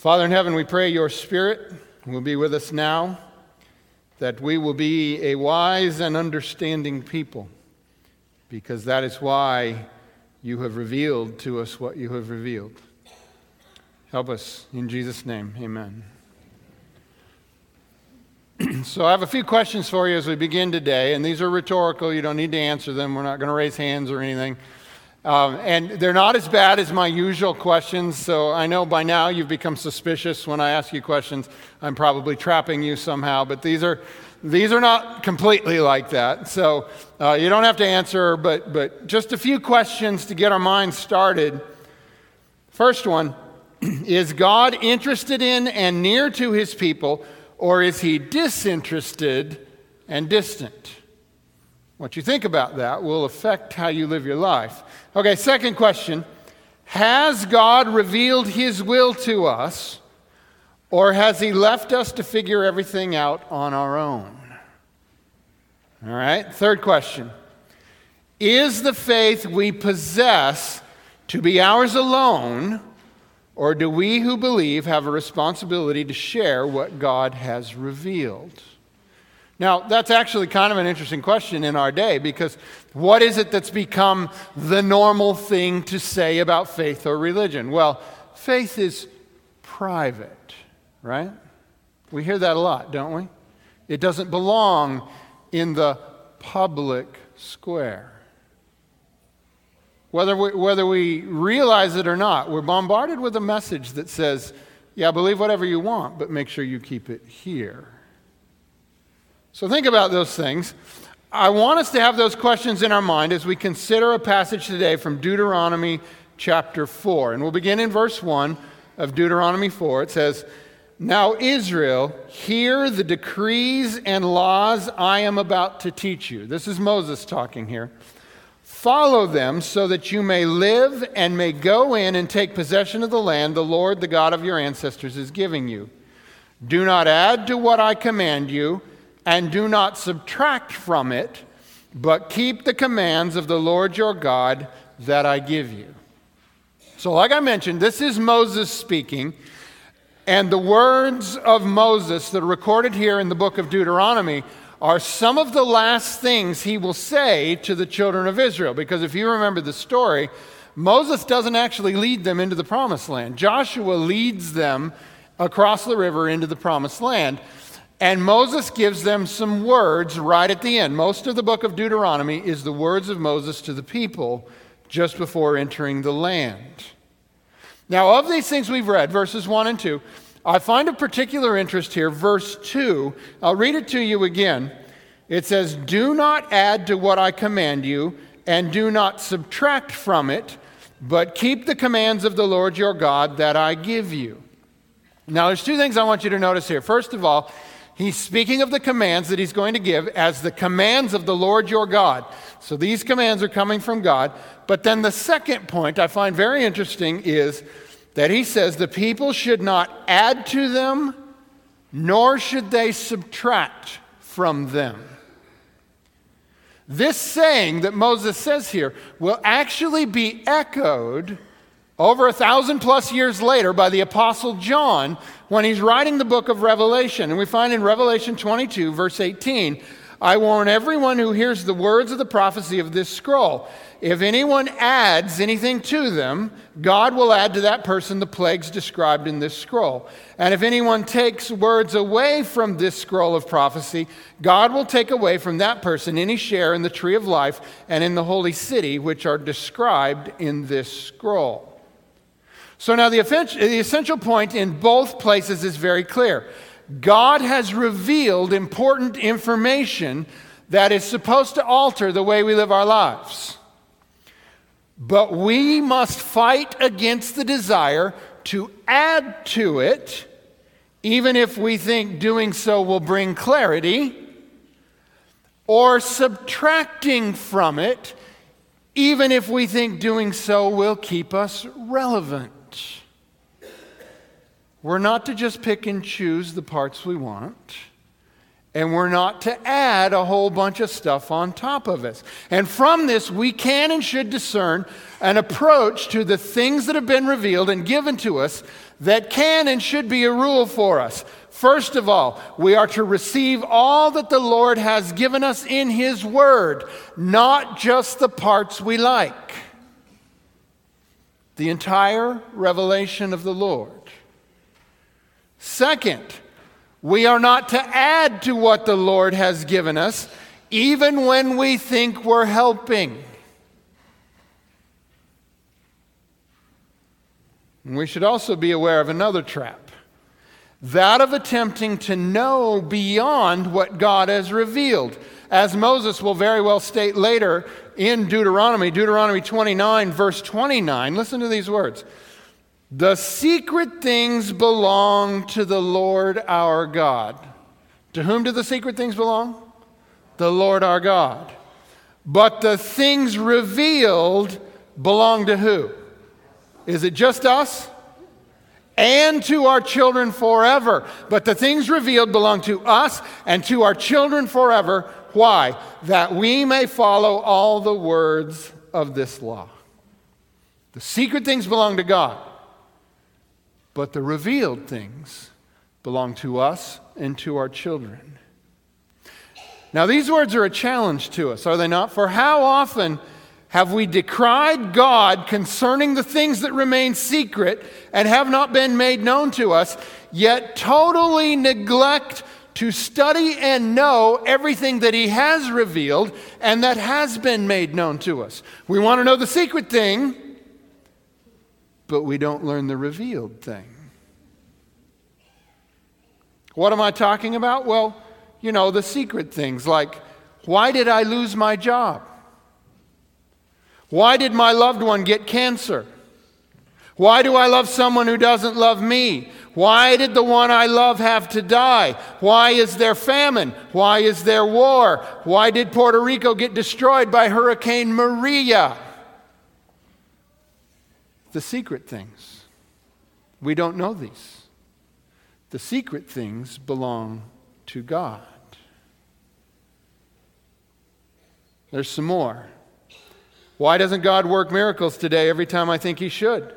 Father in heaven, we pray your Spirit will be with us now, that we will be a wise and understanding people, because that is why you have revealed to us what you have revealed. Help us in Jesus' name. Amen. so, I have a few questions for you as we begin today, and these are rhetorical. You don't need to answer them. We're not going to raise hands or anything. Um, and they're not as bad as my usual questions, so I know by now you've become suspicious when I ask you questions. I'm probably trapping you somehow, but these are, these are not completely like that. So uh, you don't have to answer, but, but just a few questions to get our minds started. First one Is God interested in and near to his people, or is he disinterested and distant? What you think about that will affect how you live your life. Okay, second question Has God revealed His will to us, or has He left us to figure everything out on our own? All right, third question Is the faith we possess to be ours alone, or do we who believe have a responsibility to share what God has revealed? Now, that's actually kind of an interesting question in our day because what is it that's become the normal thing to say about faith or religion? Well, faith is private, right? We hear that a lot, don't we? It doesn't belong in the public square. Whether we, whether we realize it or not, we're bombarded with a message that says, yeah, believe whatever you want, but make sure you keep it here. So think about those things. I want us to have those questions in our mind as we consider a passage today from Deuteronomy chapter 4. And we'll begin in verse 1 of Deuteronomy 4. It says, Now, Israel, hear the decrees and laws I am about to teach you. This is Moses talking here. Follow them so that you may live and may go in and take possession of the land the Lord, the God of your ancestors, is giving you. Do not add to what I command you and do not subtract from it, but keep the commands of the Lord your God that I give you. So, like I mentioned, this is Moses speaking, and the words of Moses that are recorded here in the book of Deuteronomy are some of the last things he will say to the children of Israel. Because if you remember the story, Moses doesn't actually lead them into the promised land. Joshua leads them across the river into the promised land. And Moses gives them some words right at the end. Most of the book of Deuteronomy is the words of Moses to the people just before entering the land. Now, of these things we've read, verses 1 and 2, I find a particular interest here. Verse 2, I'll read it to you again. It says, Do not add to what I command you, and do not subtract from it, but keep the commands of the Lord your God that I give you. Now, there's two things I want you to notice here. First of all, He's speaking of the commands that he's going to give as the commands of the Lord your God. So these commands are coming from God. But then the second point I find very interesting is that he says the people should not add to them, nor should they subtract from them. This saying that Moses says here will actually be echoed over a thousand plus years later by the Apostle John when he's writing the book of Revelation. And we find in Revelation 22, verse 18, I warn everyone who hears the words of the prophecy of this scroll. If anyone adds anything to them, God will add to that person the plagues described in this scroll. And if anyone takes words away from this scroll of prophecy, God will take away from that person any share in the tree of life and in the holy city, which are described in this scroll. So now the essential point in both places is very clear. God has revealed important information that is supposed to alter the way we live our lives. But we must fight against the desire to add to it, even if we think doing so will bring clarity, or subtracting from it, even if we think doing so will keep us relevant. We're not to just pick and choose the parts we want, And we're not to add a whole bunch of stuff on top of it. And from this, we can and should discern an approach to the things that have been revealed and given to us that can and should be a rule for us. First of all, we are to receive all that the Lord has given us in His Word, not just the parts we like. The entire revelation of the Lord. Second, we are not to add to what the Lord has given us, even when we think we're helping. And we should also be aware of another trap that of attempting to know beyond what God has revealed. As Moses will very well state later in Deuteronomy, Deuteronomy 29, verse 29, listen to these words. The secret things belong to the Lord our God. To whom do the secret things belong? The Lord our God. But the things revealed belong to who? Is it just us? And to our children forever. But the things revealed belong to us and to our children forever. Why? That we may follow all the words of this law. The secret things belong to God but the revealed things belong to us and to our children. Now, these words are a challenge to us, are they not? For how often have we decried God concerning the things that remain secret and have not been made known to us, yet totally neglect to study and know everything that He has revealed and that has been made known to us? We want to know the secret thing but we don't learn the revealed thing. What am I talking about? Well, you know, the secret things like why did I lose my job? Why did my loved one get cancer? Why do I love someone who doesn't love me? Why did the one I love have to die? Why is there famine? Why is there war? Why did Puerto Rico get destroyed by Hurricane Maria? The secret things. We don't know these. The secret things belong to God. There's some more. Why doesn't God work miracles today every time I think He should?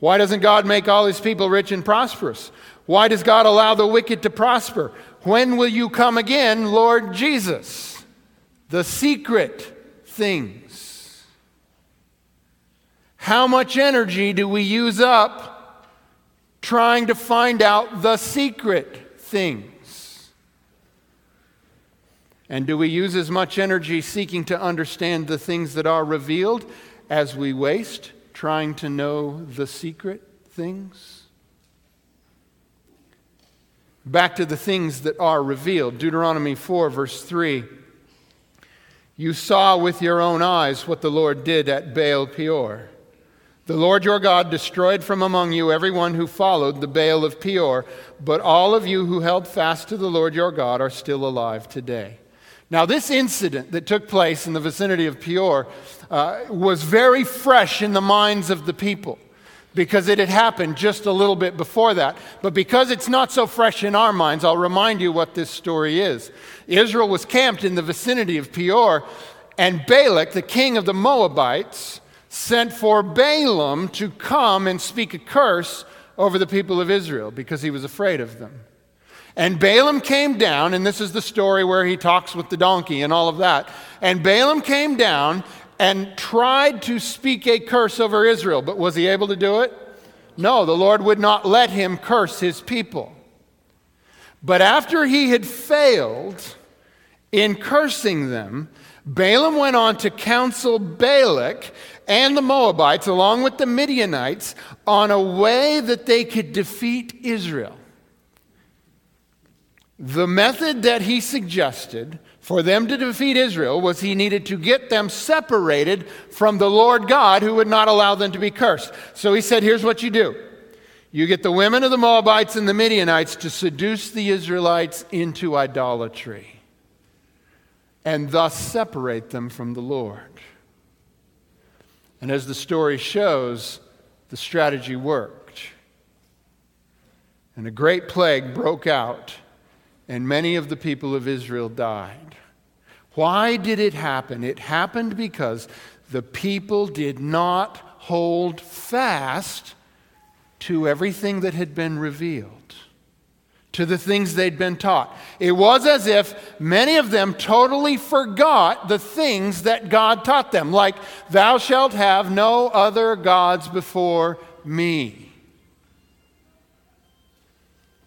Why doesn't God make all His people rich and prosperous? Why does God allow the wicked to prosper? When will you come again, Lord Jesus? The secret things. How much energy do we use up trying to find out the secret things? And do we use as much energy seeking to understand the things that are revealed as we waste trying to know the secret things? Back to the things that are revealed. Deuteronomy 4, verse 3. You saw with your own eyes what the Lord did at Baal Peor. The Lord your God destroyed from among you everyone who followed the Baal of Peor, but all of you who held fast to the Lord your God are still alive today. Now, this incident that took place in the vicinity of Peor uh, was very fresh in the minds of the people because it had happened just a little bit before that. But because it's not so fresh in our minds, I'll remind you what this story is. Israel was camped in the vicinity of Peor, and Balak, the king of the Moabites, sent for Balaam to come and speak a curse over the people of Israel because he was afraid of them. And Balaam came down, and this is the story where he talks with the donkey and all of that. And Balaam came down and tried to speak a curse over Israel, but was he able to do it? No, the Lord would not let him curse his people. But after he had failed in cursing them, Balaam went on to counsel Balak and the Moabites, along with the Midianites, on a way that they could defeat Israel. The method that he suggested for them to defeat Israel was he needed to get them separated from the Lord God who would not allow them to be cursed. So he said, Here's what you do you get the women of the Moabites and the Midianites to seduce the Israelites into idolatry and thus separate them from the Lord. And as the story shows, the strategy worked. And a great plague broke out and many of the people of Israel died. Why did it happen? It happened because the people did not hold fast to everything that had been revealed to the things they'd been taught. It was as if many of them totally forgot the things that God taught them, like, Thou shalt have no other gods before me.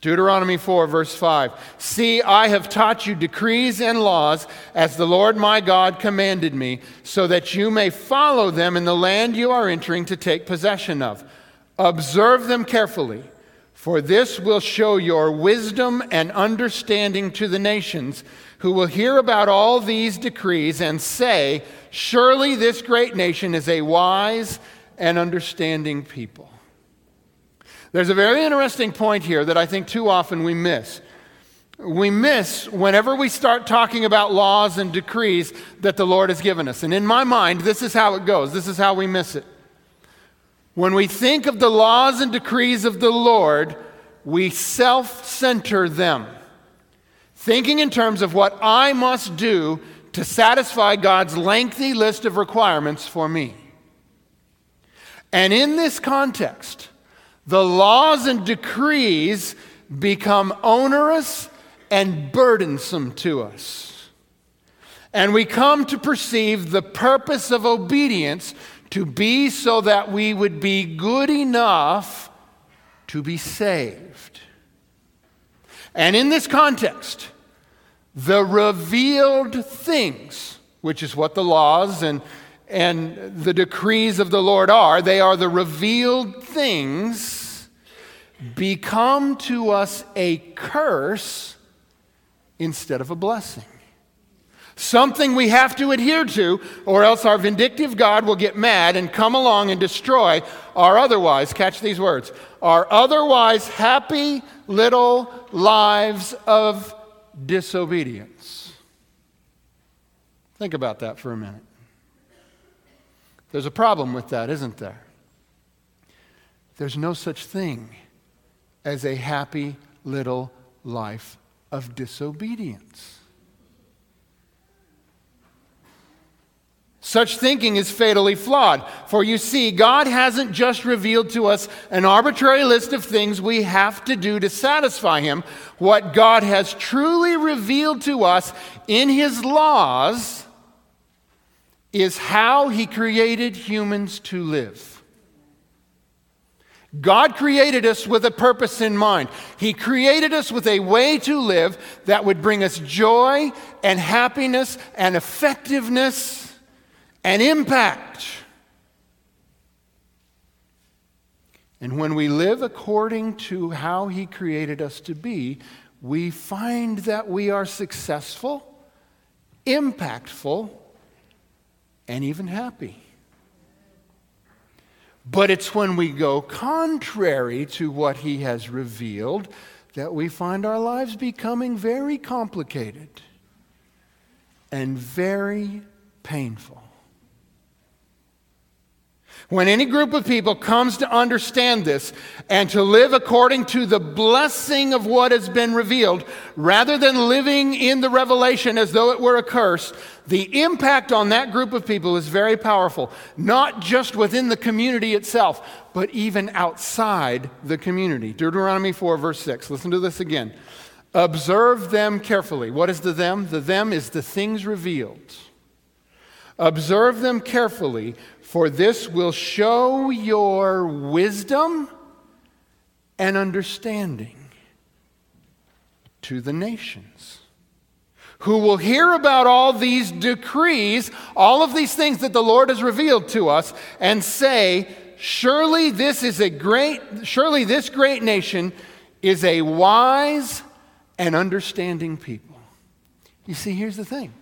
Deuteronomy 4, verse 5. See, I have taught you decrees and laws as the Lord my God commanded me, so that you may follow them in the land you are entering to take possession of. Observe them carefully for this will show your wisdom and understanding to the nations, who will hear about all these decrees and say, Surely this great nation is a wise and understanding people. There's a very interesting point here that I think too often we miss. We miss whenever we start talking about laws and decrees that the Lord has given us. And in my mind, this is how it goes. This is how we miss it. When we think of the laws and decrees of the Lord, we self center them, thinking in terms of what I must do to satisfy God's lengthy list of requirements for me. And in this context, the laws and decrees become onerous and burdensome to us. And we come to perceive the purpose of obedience to be so that we would be good enough to be saved. And in this context, the revealed things, which is what the laws and, and the decrees of the Lord are, they are the revealed things, become to us a curse instead of a blessing something we have to adhere to, or else our vindictive God will get mad and come along and destroy our otherwise, catch these words, our otherwise happy little lives of disobedience. Think about that for a minute. There's a problem with that, isn't there? There's no such thing as a happy little life of disobedience. Such thinking is fatally flawed. For you see, God hasn't just revealed to us an arbitrary list of things we have to do to satisfy Him. What God has truly revealed to us in His laws is how He created humans to live. God created us with a purpose in mind. He created us with a way to live that would bring us joy and happiness and effectiveness and impact. And when we live according to how He created us to be, we find that we are successful, impactful, and even happy. But it's when we go contrary to what He has revealed that we find our lives becoming very complicated and very painful. When any group of people comes to understand this and to live according to the blessing of what has been revealed, rather than living in the revelation as though it were a curse, the impact on that group of people is very powerful, not just within the community itself, but even outside the community. Deuteronomy 4, verse 6. Listen to this again. Observe them carefully. What is the them? The them is the things revealed. Observe them carefully for this will show your wisdom and understanding to the nations who will hear about all these decrees, all of these things that the Lord has revealed to us, and say, Surely this is a great, surely this great nation is a wise and understanding people. You see, here's the thing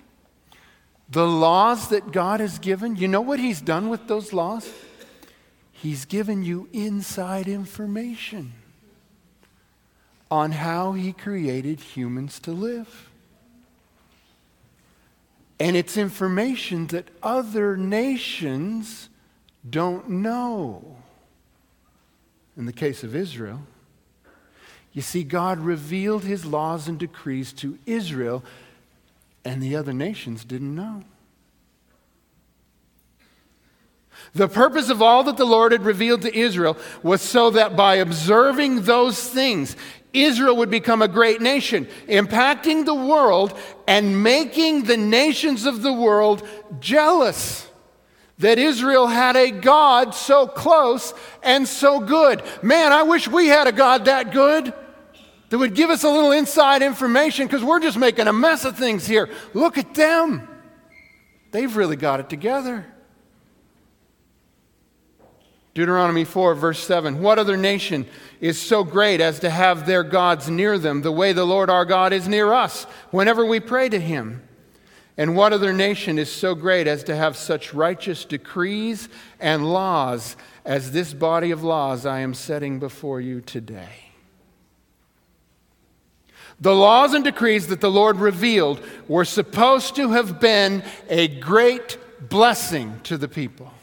the laws that God has given, you know what He's done with those laws? He's given you inside information on how He created humans to live. And it's information that other nations don't know. In the case of Israel, You see, God revealed his laws and decrees to Israel, and the other nations didn't know. The purpose of all that the Lord had revealed to Israel was so that by observing those things, Israel would become a great nation, impacting the world and making the nations of the world jealous that Israel had a God so close and so good. Man, I wish we had a God that good that would give us a little inside information because we're just making a mess of things here. Look at them. They've really got it together. Deuteronomy 4, verse 7. What other nation is so great as to have their gods near them, the way the Lord our God is near us whenever we pray to him? And what other nation is so great as to have such righteous decrees and laws as this body of laws I am setting before you today? The laws and decrees that the Lord revealed were supposed to have been a great blessing to the people.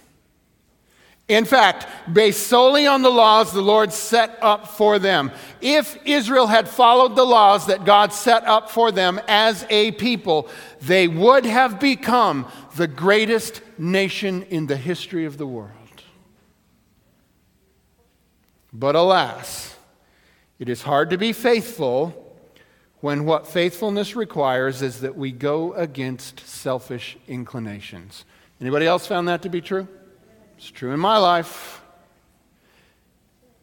In fact, based solely on the laws the Lord set up for them. If Israel had followed the laws that God set up for them as a people, they would have become the greatest nation in the history of the world. But alas, it is hard to be faithful when what faithfulness requires is that we go against selfish inclinations. Anybody else found that to be true? It's true in my life.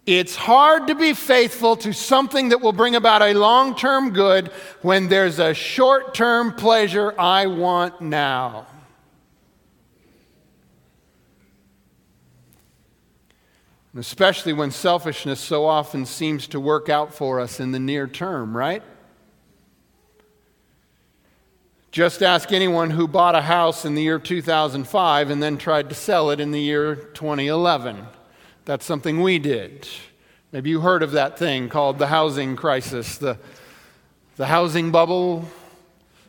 It's hard to be faithful to something that will bring about a long term good when there's a short term pleasure I want now. And especially when selfishness so often seems to work out for us in the near term, right? Just ask anyone who bought a house in the year 2005 and then tried to sell it in the year 2011. That's something we did. Maybe you heard of that thing called the housing crisis, the, the housing bubble.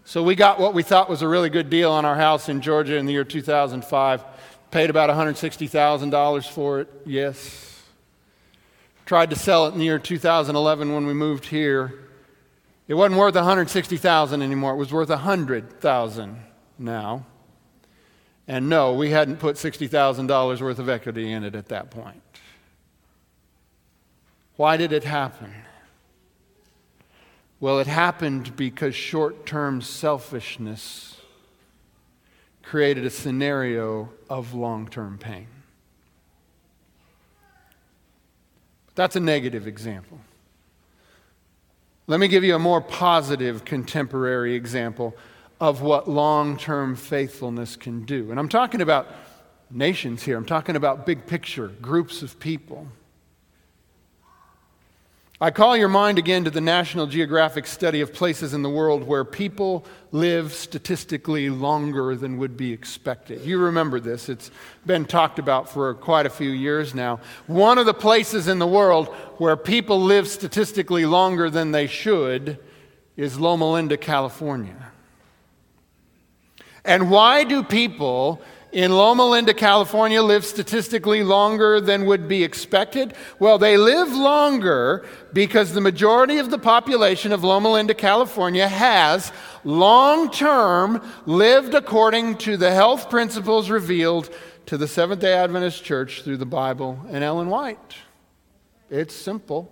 So we got what we thought was a really good deal on our house in Georgia in the year 2005. Paid about $160,000 for it, yes. Tried to sell it in the year 2011 when we moved here. It wasn't worth 160,000 anymore. It was worth 100,000 now. And no, we hadn't put $60,000 worth of equity in it at that point. Why did it happen? Well, it happened because short term selfishness created a scenario of long term pain. That's a negative example. Let me give you a more positive contemporary example of what long term faithfulness can do. And I'm talking about nations here, I'm talking about big picture, groups of people. I call your mind again to the National Geographic study of places in the world where people live statistically longer than would be expected. You remember this, it's been talked about for quite a few years now. One of the places in the world where people live statistically longer than they should is Loma Linda, California. And why do people in Loma Linda, California, live statistically longer than would be expected? Well, they live longer because the majority of the population of Loma Linda, California has long term lived according to the health principles revealed to the Seventh day Adventist Church through the Bible and Ellen White. It's simple.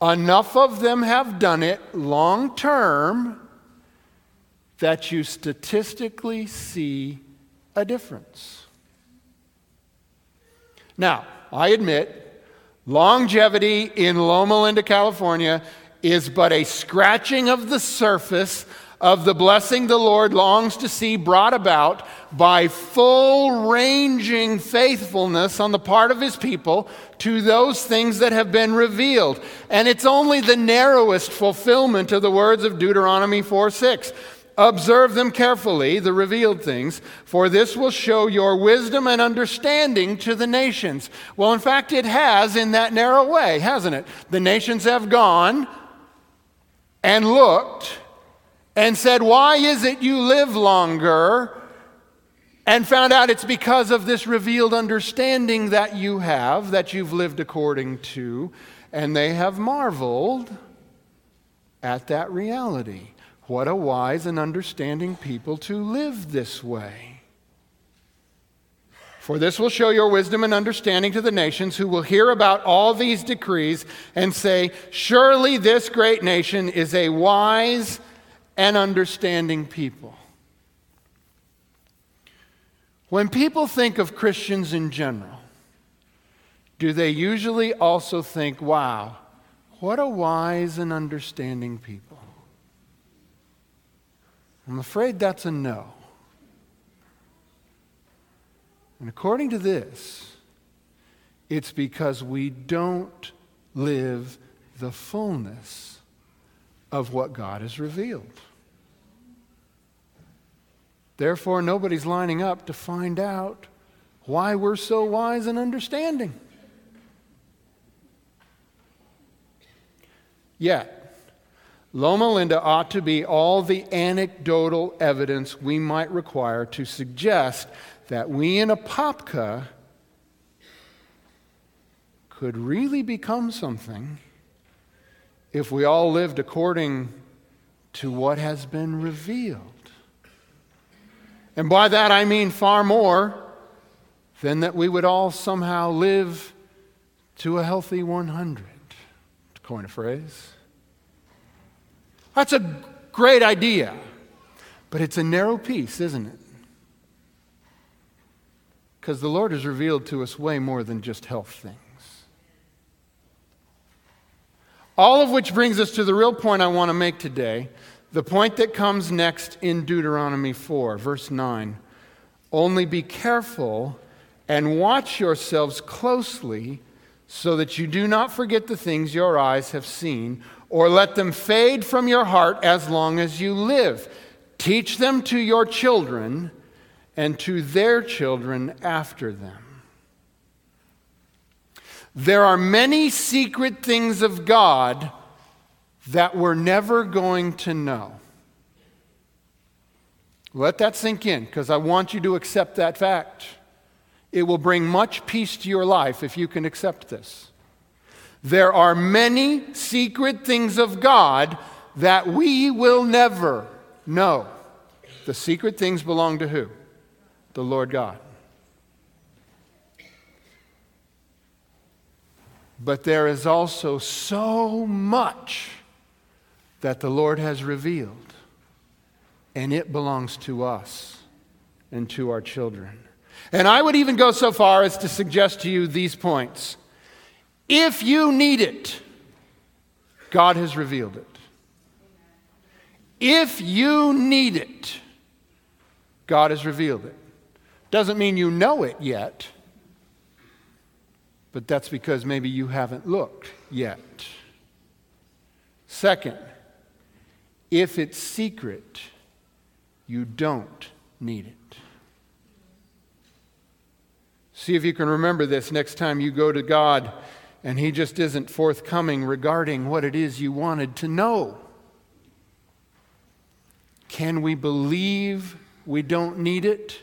Enough of them have done it long term that you statistically see a difference. Now, I admit, longevity in Loma Linda, California is but a scratching of the surface of the blessing the Lord longs to see brought about by full ranging faithfulness on the part of his people to those things that have been revealed. And it's only the narrowest fulfillment of the words of Deuteronomy 4 6. Observe them carefully, the revealed things, for this will show your wisdom and understanding to the nations. Well, in fact, it has in that narrow way, hasn't it? The nations have gone and looked and said, Why is it you live longer? and found out it's because of this revealed understanding that you have, that you've lived according to, and they have marveled at that reality. What a wise and understanding people to live this way. For this will show your wisdom and understanding to the nations who will hear about all these decrees and say, Surely this great nation is a wise and understanding people. When people think of Christians in general, do they usually also think, wow, what a wise and understanding people? I'm afraid that's a no. And according to this, it's because we don't live the fullness of what God has revealed. Therefore, nobody's lining up to find out why we're so wise and understanding. Yet, Loma Linda ought to be all the anecdotal evidence we might require to suggest that we in Apopka could really become something if we all lived according to what has been revealed. And by that I mean far more than that we would all somehow live to a healthy 100, to coin a phrase. That's a great idea, but it's a narrow piece, isn't it? Because the Lord has revealed to us way more than just health things. All of which brings us to the real point I want to make today the point that comes next in Deuteronomy 4, verse 9 Only be careful and watch yourselves closely so that you do not forget the things your eyes have seen, or let them fade from your heart as long as you live. Teach them to your children and to their children after them. There are many secret things of God that we're never going to know. Let that sink in because I want you to accept that fact. It will bring much peace to your life if you can accept this. There are many secret things of God that we will never know. The secret things belong to who? The Lord God. But there is also so much that the Lord has revealed, and it belongs to us and to our children. And I would even go so far as to suggest to you these points. If you need it, God has revealed it. If you need it, God has revealed it. Doesn't mean you know it yet, but that's because maybe you haven't looked yet. Second, if it's secret, you don't need it. See if you can remember this next time you go to God and He just isn't forthcoming regarding what it is you wanted to know. Can we believe we don't need it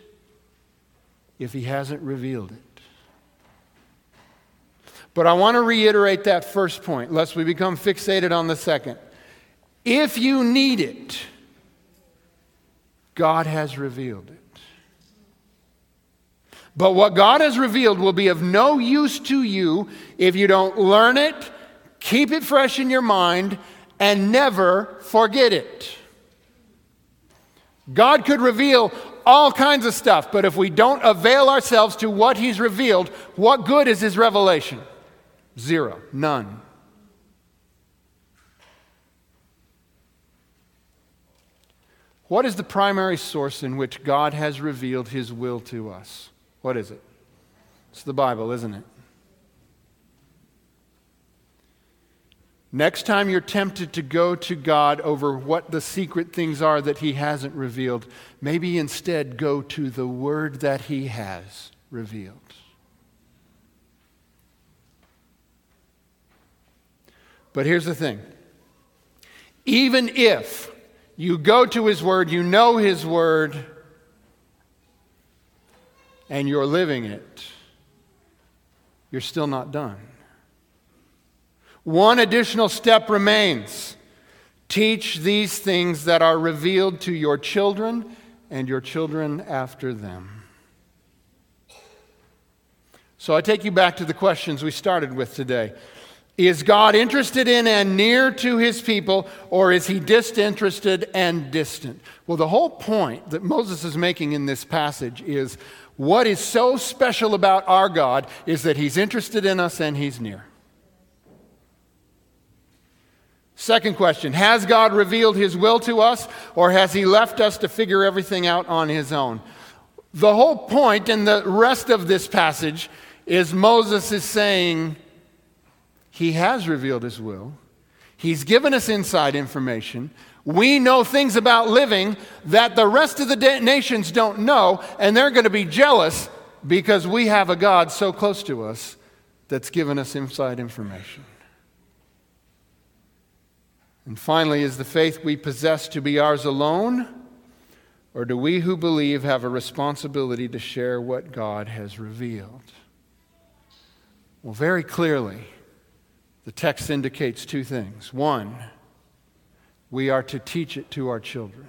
if He hasn't revealed it? But I want to reiterate that first point, lest we become fixated on the second. If you need it, God has revealed it. But what God has revealed will be of no use to you if you don't learn it, keep it fresh in your mind, and never forget it. God could reveal all kinds of stuff, but if we don't avail ourselves to what He's revealed, what good is His revelation? Zero, none. What is the primary source in which God has revealed his will to us? What is it? It's the Bible, isn't it? Next time you're tempted to go to God over what the secret things are that He hasn't revealed, maybe instead go to the Word that He has revealed. But here's the thing even if you go to His Word, you know His Word. And you're living it, you're still not done. One additional step remains teach these things that are revealed to your children and your children after them. So I take you back to the questions we started with today. Is God interested in and near to his people, or is he disinterested and distant? Well, the whole point that Moses is making in this passage is what is so special about our God is that he's interested in us and he's near. Second question Has God revealed his will to us, or has he left us to figure everything out on his own? The whole point in the rest of this passage is Moses is saying, he has revealed His will. He's given us inside information. We know things about living that the rest of the nations don't know, and they're going to be jealous because we have a God so close to us that's given us inside information. And finally, is the faith we possess to be ours alone, or do we who believe have a responsibility to share what God has revealed? Well, very clearly, the text indicates two things. One, we are to teach it to our children.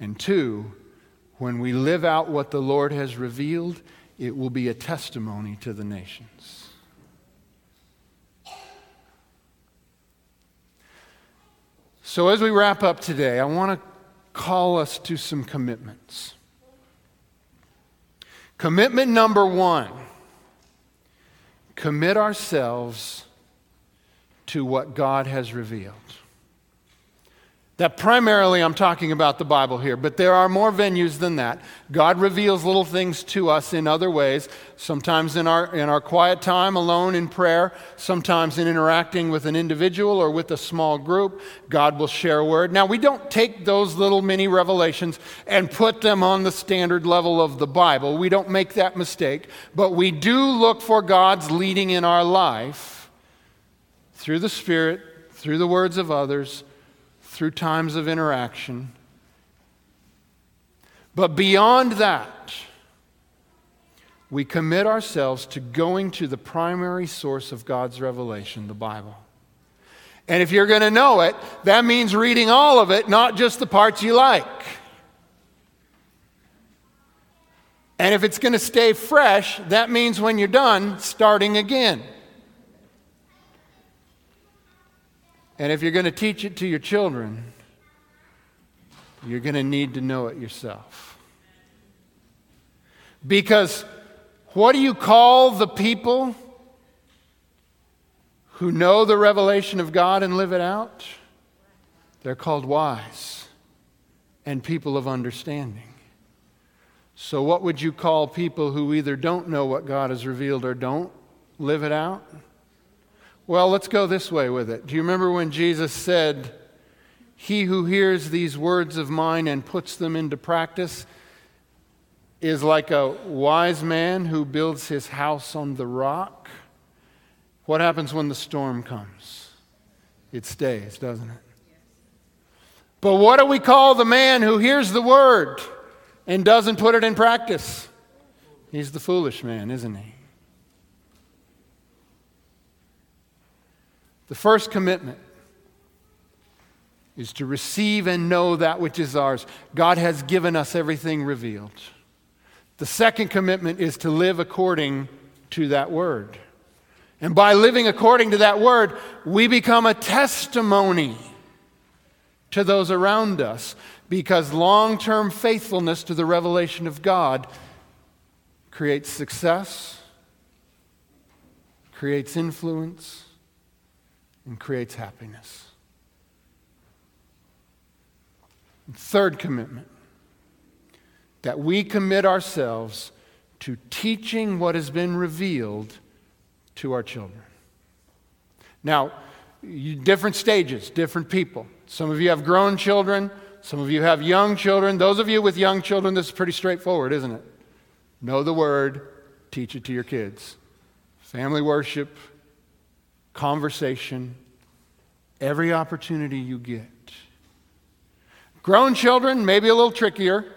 And two, when we live out what the Lord has revealed, it will be a testimony to the nations. So, as we wrap up today, I want to call us to some commitments. Commitment number one commit ourselves to what God has revealed. That primarily I'm talking about the Bible here, but there are more venues than that. God reveals little things to us in other ways, sometimes in our, in our quiet time alone in prayer, sometimes in interacting with an individual or with a small group. God will share a word. Now, we don't take those little mini revelations and put them on the standard level of the Bible. We don't make that mistake, but we do look for God's leading in our life through the Spirit, through the words of others, through times of interaction. But beyond that, we commit ourselves to going to the primary source of God's revelation, the Bible. And if you're going to know it, that means reading all of it, not just the parts you like. And if it's going to stay fresh, that means when you're done, starting again. And if you're going to teach it to your children, you're going to need to know it yourself. Because what do you call the people who know the revelation of God and live it out? They're called wise and people of understanding. So, what would you call people who either don't know what God has revealed or don't live it out? Well, let's go this way with it. Do you remember when Jesus said, He who hears these words of mine and puts them into practice is like a wise man who builds his house on the rock? What happens when the storm comes? It stays, doesn't it? But what do we call the man who hears the word and doesn't put it in practice? He's the foolish man, isn't he? The first commitment is to receive and know that which is ours. God has given us everything revealed. The second commitment is to live according to that word. And by living according to that word, we become a testimony to those around us because long term faithfulness to the revelation of God creates success, creates influence, and creates happiness. Third commitment that we commit ourselves to teaching what has been revealed to our children. Now, different stages, different people. Some of you have grown children, some of you have young children. Those of you with young children, this is pretty straightforward, isn't it? Know the word, teach it to your kids. Family worship, conversation, every opportunity you get. Grown children, maybe a little trickier.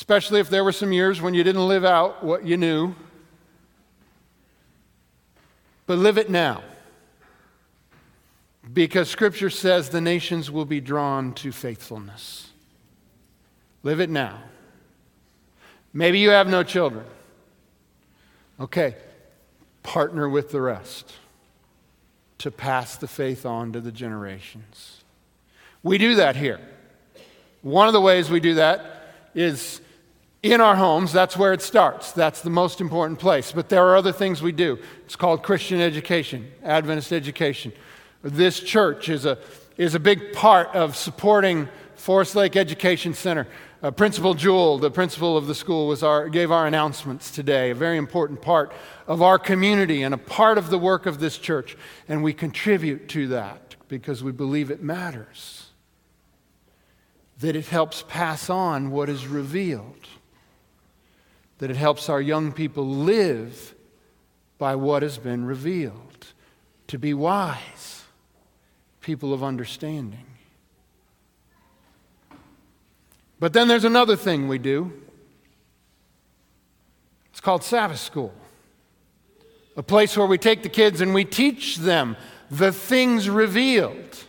especially if there were some years when you didn't live out what you knew. But live it now. Because Scripture says the nations will be drawn to faithfulness. Live it now. Maybe you have no children. Okay, partner with the rest to pass the faith on to the generations. We do that here. One of the ways we do that is in our homes. That's where it starts. That's the most important place. But there are other things we do. It's called Christian education, Adventist education. This church is a, is a big part of supporting Forest Lake Education Center. Uh, principal Jewel, the principal of the school, was our, gave our announcements today, a very important part of our community and a part of the work of this church. And we contribute to that because we believe it matters, that it helps pass on what is revealed, that it helps our young people live by what has been revealed, to be wise, people of understanding. But then there's another thing we do. It's called Sabbath School, a place where we take the kids and we teach them the things revealed.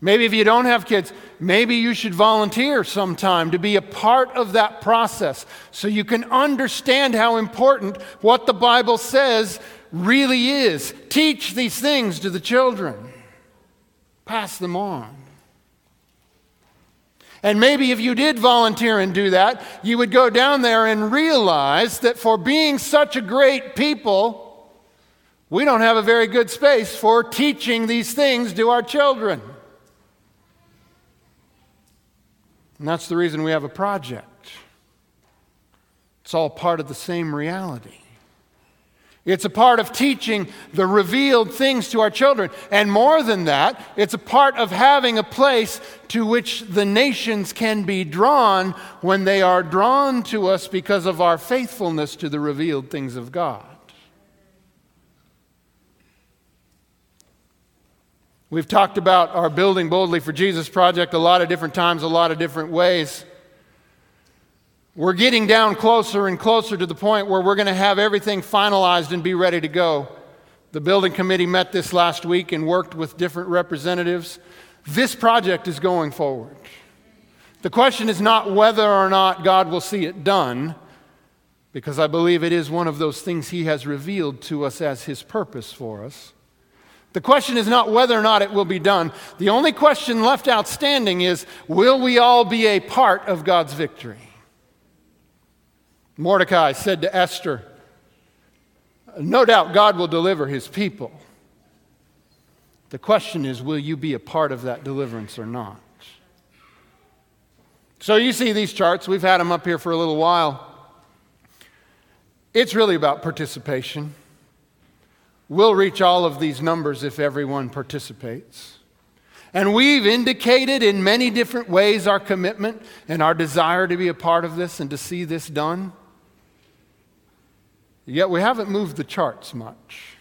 Maybe if you don't have kids, maybe you should volunteer sometime to be a part of that process so you can understand how important what the Bible says really is. Teach these things to the children, pass them on. And maybe if you did volunteer and do that, you would go down there and realize that for being such a great people, we don't have a very good space for teaching these things to our children. And that's the reason we have a project. It's all part of the same reality. It's a part of teaching the revealed things to our children. And more than that, it's a part of having a place to which the nations can be drawn when they are drawn to us because of our faithfulness to the revealed things of God. We've talked about our Building Boldly for Jesus project a lot of different times, a lot of different ways. We're getting down closer and closer to the point where we're going to have everything finalized and be ready to go. The building committee met this last week and worked with different representatives. This project is going forward. The question is not whether or not God will see it done, because I believe it is one of those things He has revealed to us as His purpose for us. The question is not whether or not it will be done. The only question left outstanding is will we all be a part of God's victory? Mordecai said to Esther, No doubt God will deliver his people. The question is, will you be a part of that deliverance or not? So you see these charts, we've had them up here for a little while. It's really about participation. We'll reach all of these numbers if everyone participates. And we've indicated in many different ways our commitment and our desire to be a part of this and to see this done. Yet we haven't moved the charts much.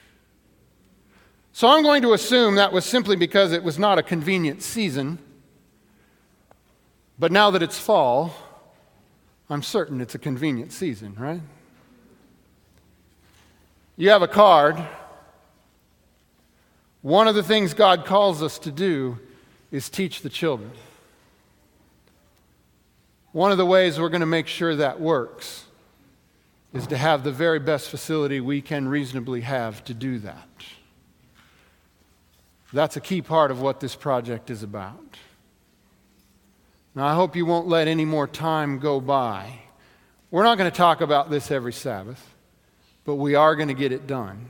So I'm going to assume that was simply because it was not a convenient season. But now that it's fall, I'm certain it's a convenient season, right? You have a card. One of the things God calls us to do is teach the children. One of the ways we're going to make sure that works is to have the very best facility we can reasonably have to do that. That's a key part of what this project is about. Now, I hope you won't let any more time go by. We're not going to talk about this every Sabbath, but we are going to get it done.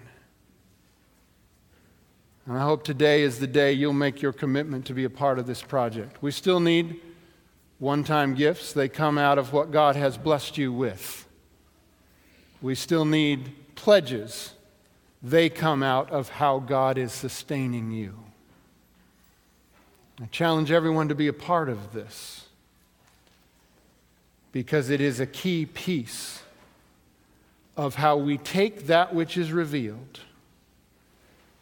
And I hope today is the day you'll make your commitment to be a part of this project. We still need one time gifts, they come out of what God has blessed you with. We still need pledges. They come out of how God is sustaining you. I challenge everyone to be a part of this because it is a key piece of how we take that which is revealed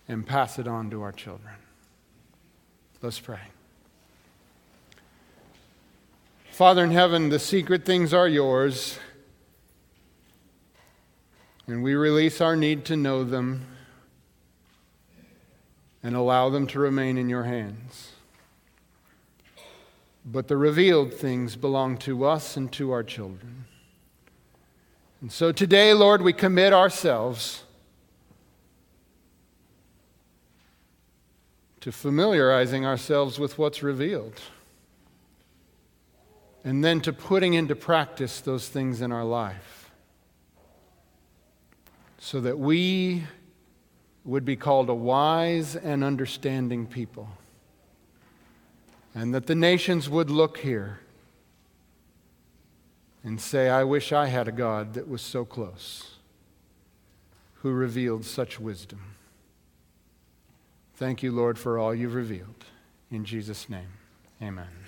and pass it on to our children. Let's pray. Father in heaven, the secret things are yours, and we release our need to know them and allow them to remain in your hands. But the revealed things belong to us and to our children. And so today, Lord, we commit ourselves to familiarizing ourselves with what's revealed and then to putting into practice those things in our life so that we would be called a wise and understanding people and that the nations would look here and say, I wish I had a God that was so close, who revealed such wisdom. Thank you, Lord, for all you've revealed. In Jesus' name, amen.